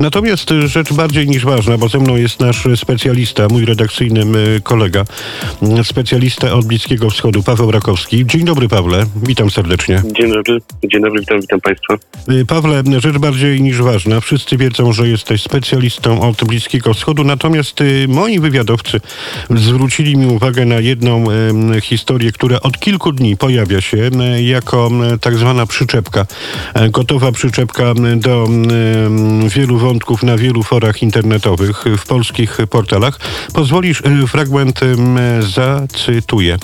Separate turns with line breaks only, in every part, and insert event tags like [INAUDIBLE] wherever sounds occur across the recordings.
Natomiast rzecz bardziej niż ważna, bo ze mną jest nasz specjalista, mój redakcyjny kolega, specjalista od Bliskiego Wschodu, Paweł Rakowski. Dzień dobry, Pawle. Witam serdecznie.
Dzień dobry, dzień dobry, witam, witam Państwa.
Pawle, rzecz bardziej niż ważna. Wszyscy wiedzą, że jesteś specjalistą od Bliskiego Wschodu, natomiast moi wywiadowcy zwrócili mi uwagę na jedną historię, która od kilku dni pojawia się jako tak zwana przyczepka. Gotowa przyczepka do wielu wątków na wielu forach internetowych w polskich portalach. Pozwolisz, e, fragment zacytuję.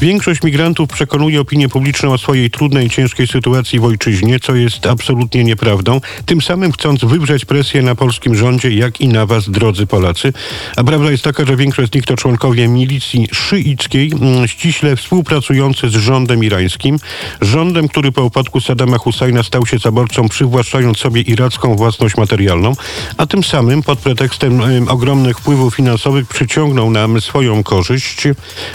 Większość migrantów przekonuje opinię publiczną o swojej trudnej, ciężkiej sytuacji w ojczyźnie, co jest absolutnie nieprawdą, tym samym chcąc wywrzeć presję na polskim rządzie, jak i na was, drodzy Polacy. A prawda jest taka, że większość z nich to członkowie milicji szyickiej, ściśle współpracujący z rządem irańskim, rządem, który po upadku Saddama Husajna stał się zaborcą, przywłaszczając sobie iracką własność materialną, a tym samym pod pretekstem ogromnych wpływów finansowych przyciągnął nam swoją korzyść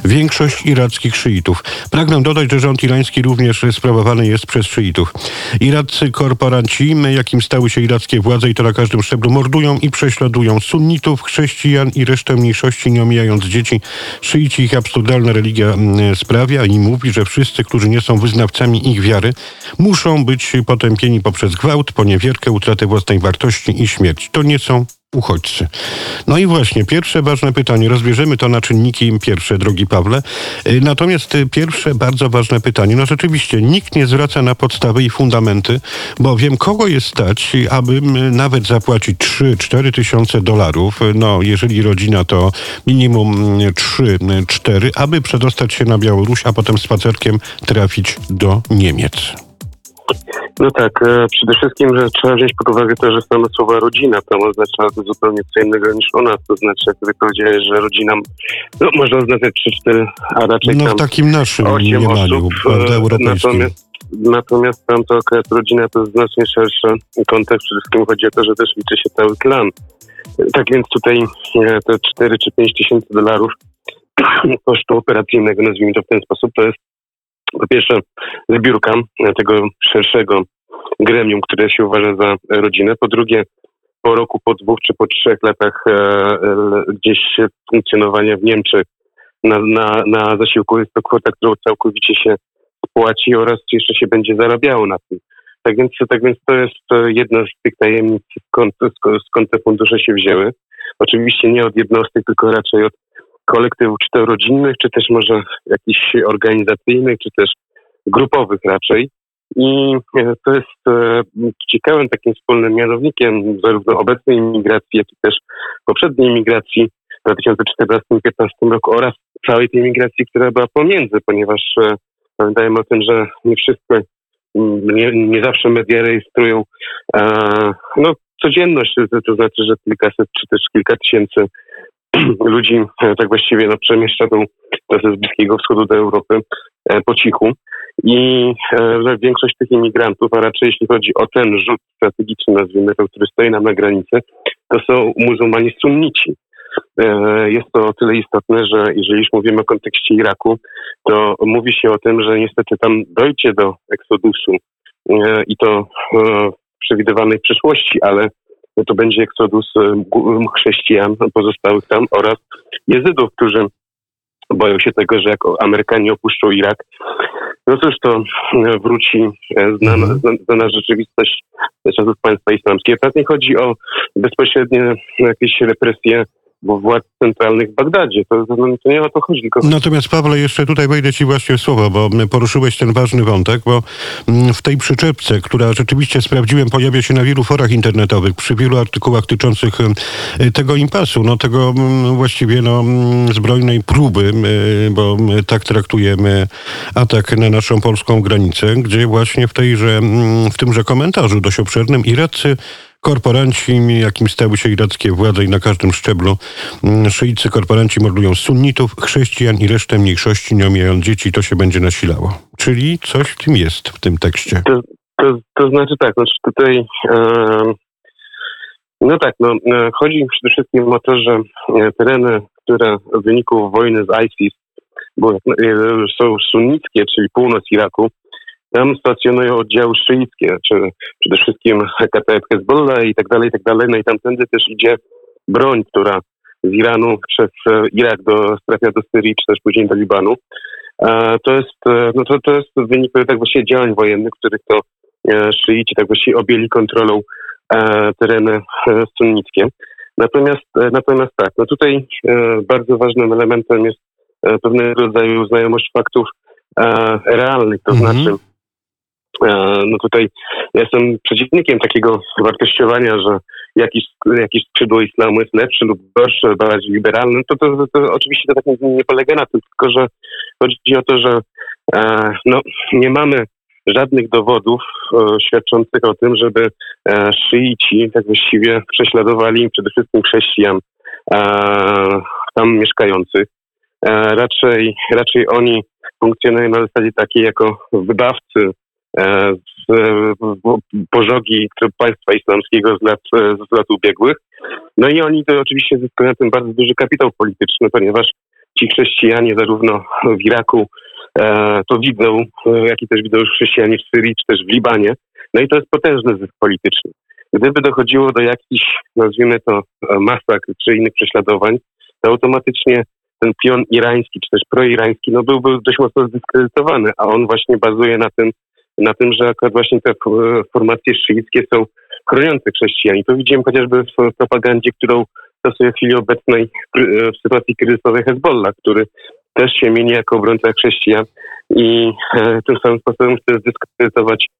większość irackich szyitów. Pragnę dodać, że rząd irański również sprawowany jest przez szyitów. Iraccy korporanci, jakim stały się irackie władze i to na każdym szczeblu, mordują i prześladują sunnitów, chrześcijan i resztę mniejszości, nie omijając dzieci. Szyici ich absurdalna religia sprawia i mówi, że wszyscy, którzy nie są wyznawcami ich wiary, muszą być potępieni poprzez gwałt, poniewierkę, utratę własnej wartości i śmierć. To nie są uchodźcy. No i właśnie, pierwsze ważne pytanie. Rozbierzemy to na czynniki pierwsze, drogi Pawle. Y, natomiast y, pierwsze bardzo ważne pytanie. No rzeczywiście, nikt nie zwraca na podstawy i fundamenty, bo wiem, kogo jest stać, aby nawet zapłacić 3-4 tysiące dolarów, no jeżeli rodzina to minimum 3-4, aby przedostać się na Białoruś, a potem spacerkiem trafić do Niemiec.
No tak, e, przede wszystkim, że trzeba wziąć pod uwagę to, że same słowa rodzina tam oznacza to zupełnie co innego niż u nas. To znaczy, jak ty powiedziałeś, że rodzina no, można oznaczać 3-4, a raczej
No w takim naszym mniemaniu,
osób,
prawda, europejskim.
Natomiast, natomiast tam to akurat rodzina to znacznie szerszy kontekst. Przede wszystkim chodzi o to, że też liczy się cały klan. Tak więc tutaj e, te 4 czy 5 tysięcy dolarów [CLEARS THROAT] kosztu operacyjnego, nazwijmy to w ten sposób, to jest po pierwsze zbiórka tego szerszego gremium, które się uważa za rodzinę. Po drugie, po roku, po dwóch czy po trzech latach e, e, gdzieś funkcjonowania w Niemczech na, na, na zasiłku jest to kwota, którą całkowicie się spłaci oraz jeszcze się będzie zarabiało na tym. Tak więc, tak więc to jest jedna z tych tajemnic, skąd, skąd te fundusze się wzięły. Oczywiście nie od jednostek, tylko raczej od kolektywów, czy to rodzinnych, czy też może jakichś organizacyjnych, czy też grupowych raczej. I e, to jest e, ciekawym takim wspólnym mianownikiem zarówno obecnej imigracji, jak i też poprzedniej imigracji w 2014-2015 roku oraz całej tej migracji, która była pomiędzy, ponieważ e, pamiętajmy o tym, że nie wszystkie, nie, nie zawsze media rejestrują no, codzienność, to znaczy, że kilkaset czy też kilka tysięcy [CLEARS THROAT] ludzi tak właściwie no, przemieszcza tą z Bliskiego Wschodu do Europy po cichu. I że większość tych imigrantów, a raczej jeśli chodzi o ten rzut strategiczny, nazwijmy to, który stoi nam na granicy, to są muzułmanie sunnici. E, jest to o tyle istotne, że jeżeli już mówimy o kontekście Iraku, to mówi się o tym, że niestety tam dojdzie do eksodusu e, i to e, w przewidywanej przyszłości, ale to będzie eksodus chrześcijan pozostałych tam oraz jezydów, którzy boją się tego, że jak Amerykanie opuszczą Irak, no cóż, to e, wróci e, znana, mhm. znana rzeczywistość czasów państwa islamskiego. Teraz nie chodzi o bezpośrednie jakieś represje władz centralnych w Bagdadzie. To, to, to, nie o to chodzi. Tylko...
Natomiast Pawle, jeszcze tutaj wejdę Ci właśnie w słowo, bo poruszyłeś ten ważny wątek, bo mm, w tej przyczepce, która rzeczywiście sprawdziłem, pojawia się na wielu forach internetowych, przy wielu artykułach dotyczących y, tego impasu, no tego mm, właściwie no, mm, zbrojnej próby, y, bo tak traktujemy atak na naszą polską granicę, gdzie właśnie w tejże, w tymże komentarzu dość obszernym Iracy korporanci, jakim stały się irackie władze i na każdym szczeblu mm, szyicy korporanci mordują sunnitów, chrześcijan i resztę mniejszości, nie omijając dzieci, to się będzie nasilało. Czyli coś w tym jest, w tym tekście.
To, to, to znaczy tak, znaczy tutaj no tak, no, e, chodzi przede wszystkim o to, że e, tereny, które w wyniku wojny z ISIS były, e, są sunnickie, czyli północ Iraku, tam stacjonują oddziały szyickie, czy przede wszystkim KTF Hezbollah i tak dalej, i tak dalej. No i tamtędy też idzie broń, która z Iranu przez e, Irak do, trafia do Syrii, czy też później do Libanu. E, to jest, e, no to, to jest wynik tak właściwie działań wojennych, których to szyici tak właściwie objęli kontrolą tereny sunnickie. Natomiast, natomiast tak, no tutaj bardzo ważnym elementem jest pewnego rodzaju znajomość faktów realnych, to mhm. znaczy no tutaj jestem przeciwnikiem takiego wartościowania, że jakiś, jakieś skrzydło islamu jest lepsze lub gorsze, bardziej liberalne, to, to, to, to oczywiście to tak nie, nie polega na tym, tylko że chodzi o to, że e, no, nie mamy żadnych dowodów e, świadczących o tym, żeby e, szyici tak właściwie prześladowali przede wszystkim chrześcijan e, tam mieszkających. E, raczej, raczej oni funkcjonują na zasadzie takiej jako wybawcy E, pożogi państwa islamskiego z lat, z lat ubiegłych. No i oni to oczywiście zyskują ten bardzo duży kapitał polityczny, ponieważ ci chrześcijanie zarówno w Iraku e, to widzą, jak i też widzą chrześcijanie w Syrii czy też w Libanie. No i to jest potężny zysk polityczny. Gdyby dochodziło do jakichś, nazwijmy to, masakr czy innych prześladowań, to automatycznie ten pion irański czy też proirański no byłby dość mocno zdyskredytowany, a on właśnie bazuje na tym, na tym, że akurat właśnie te formacje szyickie są chroniące chrześcijan. I to widziałem chociażby w propagandzie, którą stosuje w chwili obecnej w sytuacji kryzysowej Hezbollah, który też się mieni jako obrońca chrześcijan i e, tym samym sposobem chce zdyskredytować e,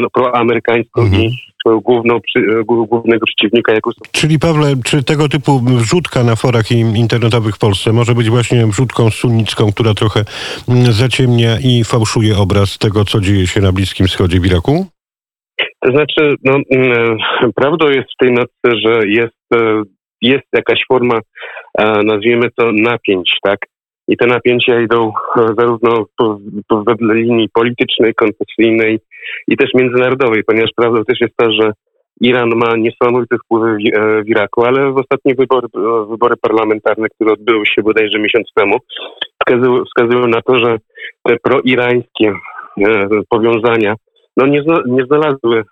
no, proamerykańską mhm. i główną, e, głównego przeciwnika, jako
Czyli Pawle, czy tego typu wrzutka na forach internetowych w Polsce może być właśnie wrzutką sunnicką, która trochę mm, zaciemnia i fałszuje obraz tego, co dzieje się na Bliskim Wschodzie w Iraku?
To znaczy, no, mm, prawdą jest w tej nocy, że jest, e, jest jakaś forma, e, nazwijmy to napięć, tak? I te napięcia idą zarówno po, po wedle linii politycznej, konfesyjnej i też międzynarodowej, ponieważ prawdą też jest to, że Iran ma niesamowite wpływy w, e, w Iraku, ale w ostatnie wybory, wybory parlamentarne, które odbyły się bodajże miesiąc temu, wskazują, wskazują na to, że te proirańskie e, powiązania no nie, nie znalazły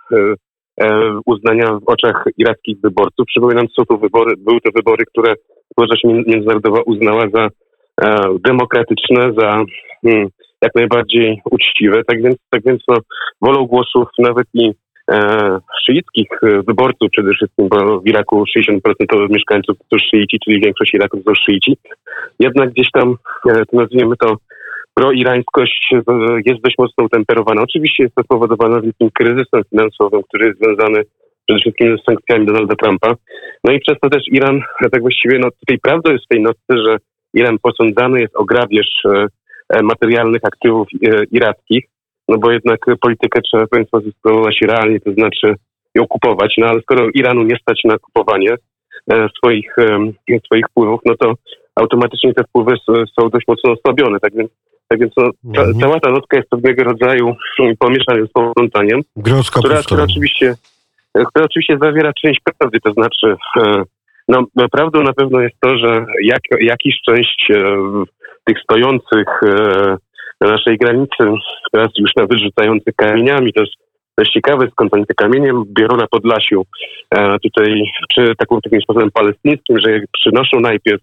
e, uznania w oczach irackich wyborców. Przypominam, są to wybory, były to wybory, które społeczność międzynarodowa uznała za E, demokratyczne, za hmm, jak najbardziej uczciwe. Tak więc, tak więc no, wolą głosów nawet i e, szyickich wyborców przede wszystkim, bo w Iraku 60% mieszkańców to szyici, czyli większość Iraku to szyici. Jednak gdzieś tam, e, nazwijmy to, proirańskość e, jest dość mocno utemperowana. Oczywiście jest to spowodowane wielkim kryzysem finansowym, który jest związany przede wszystkim z sankcjami Donalda Trumpa. No i przez to też Iran, tak właściwie, no tutaj prawdą jest w tej nocy, że Iran posądzany jest o grabież e, e, materialnych aktywów e, irackich, no bo jednak politykę trzeba państwa sprawować realnie, to znaczy ją kupować, no ale skoro Iranu nie stać na kupowanie swoich, swoich wpływów, no to automatycznie te wpływy są dość mocno osłabione, tak więc tak więc no, ta, mhm. cała ta notka jest pewnego rodzaju [CLEARS THROAT] pomieszaniem z poplątaniem, która, która, oczywiście, która oczywiście zawiera część prawdy, to znaczy no, prawdą na pewno jest to, że jak, jakiś część e, tych stojących e, na naszej granicy, teraz już nawet rzucających kamieniami, to jest też ciekawe, skąd oni te kamienie biorą na Podlasiu, e, tutaj, czy taką, takim sposobem palestyńskim, że je przynoszą najpierw,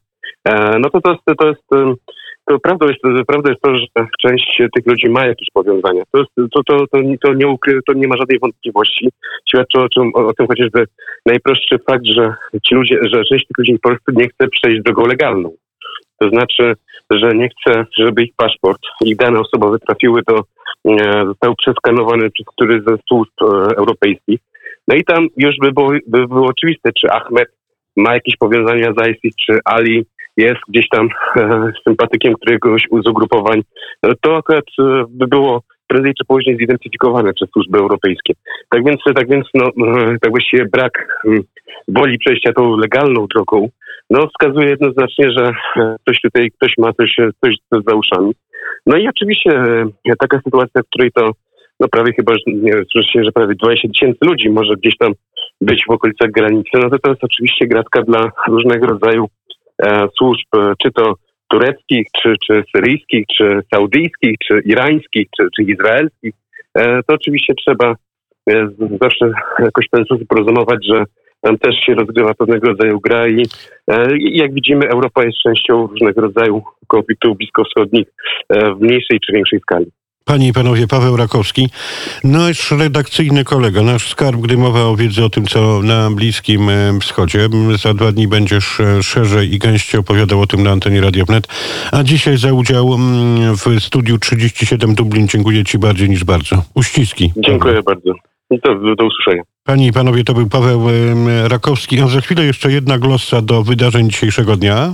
no to to jest, to jest to prawda jest, prawda jest to, że część tych ludzi ma jakieś powiązania. To, jest, to, to, to, to, nie, ukry, to nie ma żadnej wątpliwości. Świadczy o, czym, o, o tym chociażby najprostszy fakt, że ci ludzie, że część tych ludzi po prostu nie chce przejść drogą legalną. To znaczy, że nie chce, żeby ich paszport, ich dane osobowe trafiły do, e, zostały przeskanowane przez któryś ze służb e, europejskich. No i tam już by było, by było oczywiste, czy Ahmed ma jakieś powiązania z ISIS, czy Ali jest gdzieś tam [LAUGHS] e, sympatykiem któregoś z ugrupowań, no to akurat e, by było prędzej czy później zidentyfikowane przez służby europejskie. Tak więc, tak więc no, e, [LAUGHS] tak właściwie brak mm, woli przejścia tą legalną drogą, no wskazuje jednoznacznie, że ktoś tutaj, ktoś ma coś, coś za uszami. No i oczywiście taka sytuacja, w której to no prawie chyba, nie wiem, się, że prawie 20 tysięcy ludzi może gdzieś tam być w okolicach granicy, no to to jest oczywiście gratka dla różnego rodzaju E, służb, e, czy to tureckich, czy, czy syryjskich, czy saudyjskich, czy irańskich, czy, czy izraelskich. e, to oczywiście trzeba e, zawsze [LAUGHS] jakoś ten sposób rozumować, że tam też się rozgrywa pewnego rodzaju gra i e, jak widzimy Europa jest częścią różnego rodzaju konfliktów bliskowschodnich e, w mniejszej czy większej skali.
Panie i panowie, Paweł Rakowski, nasz redakcyjny kolega, nasz skarb, gdy mowa o wiedzy o tym, co na Bliskim e, Wschodzie. Za dwa dni będziesz e, szerzej i gęściej opowiadał o tym na antenie Radio Wnet. A dzisiaj za udział mm, w studiu 37 Dublin dziękuję Ci bardziej niż bardzo. Uściski.
Dziękuję bardzo. Do, do, usłyszenia.
Panie i panowie, to był Paweł Rakowski. A za chwilę jeszcze jedna glossa do wydarzeń dzisiejszego dnia.